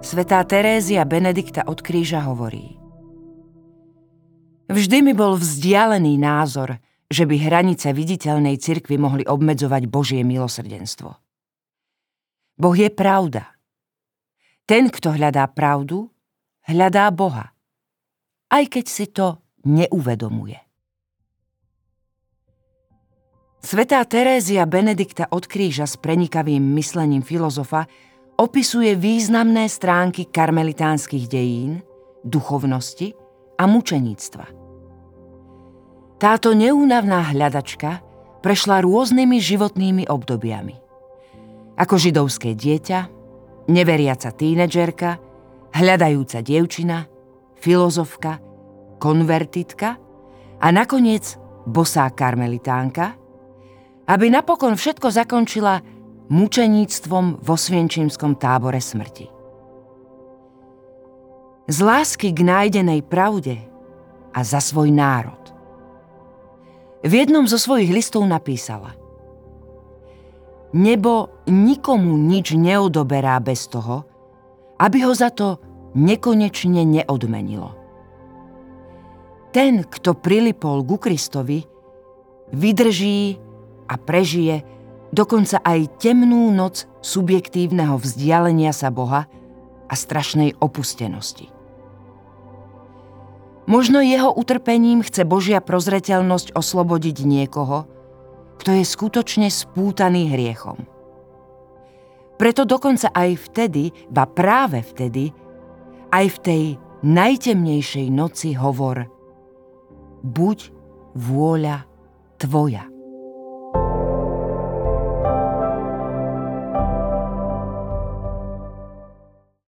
Svetá Terézia Benedikta od kríža hovorí Vždy mi bol vzdialený názor, že by hranice viditeľnej cirkvy mohli obmedzovať Božie milosrdenstvo. Boh je pravda. Ten, kto hľadá pravdu, hľadá Boha, aj keď si to neuvedomuje. Svetá Terézia Benedikta od kríža s prenikavým myslením filozofa opisuje významné stránky karmelitánskych dejín, duchovnosti a mučeníctva. Táto neúnavná hľadačka prešla rôznymi životnými obdobiami. Ako židovské dieťa, neveriaca tínedžerka, hľadajúca dievčina, filozofka, konvertitka a nakoniec bosá karmelitánka – aby napokon všetko zakončila mučeníctvom vo svienčímskom tábore smrti. Z lásky k nájdenej pravde a za svoj národ. V jednom zo svojich listov napísala Nebo nikomu nič neodoberá bez toho, aby ho za to nekonečne neodmenilo. Ten, kto prilipol ku Kristovi, vydrží a prežije dokonca aj temnú noc subjektívneho vzdialenia sa Boha a strašnej opustenosti. Možno jeho utrpením chce Božia prozreteľnosť oslobodiť niekoho, kto je skutočne spútaný hriechom. Preto dokonca aj vtedy, ba práve vtedy, aj v tej najtemnejšej noci hovor Buď vôľa tvoja.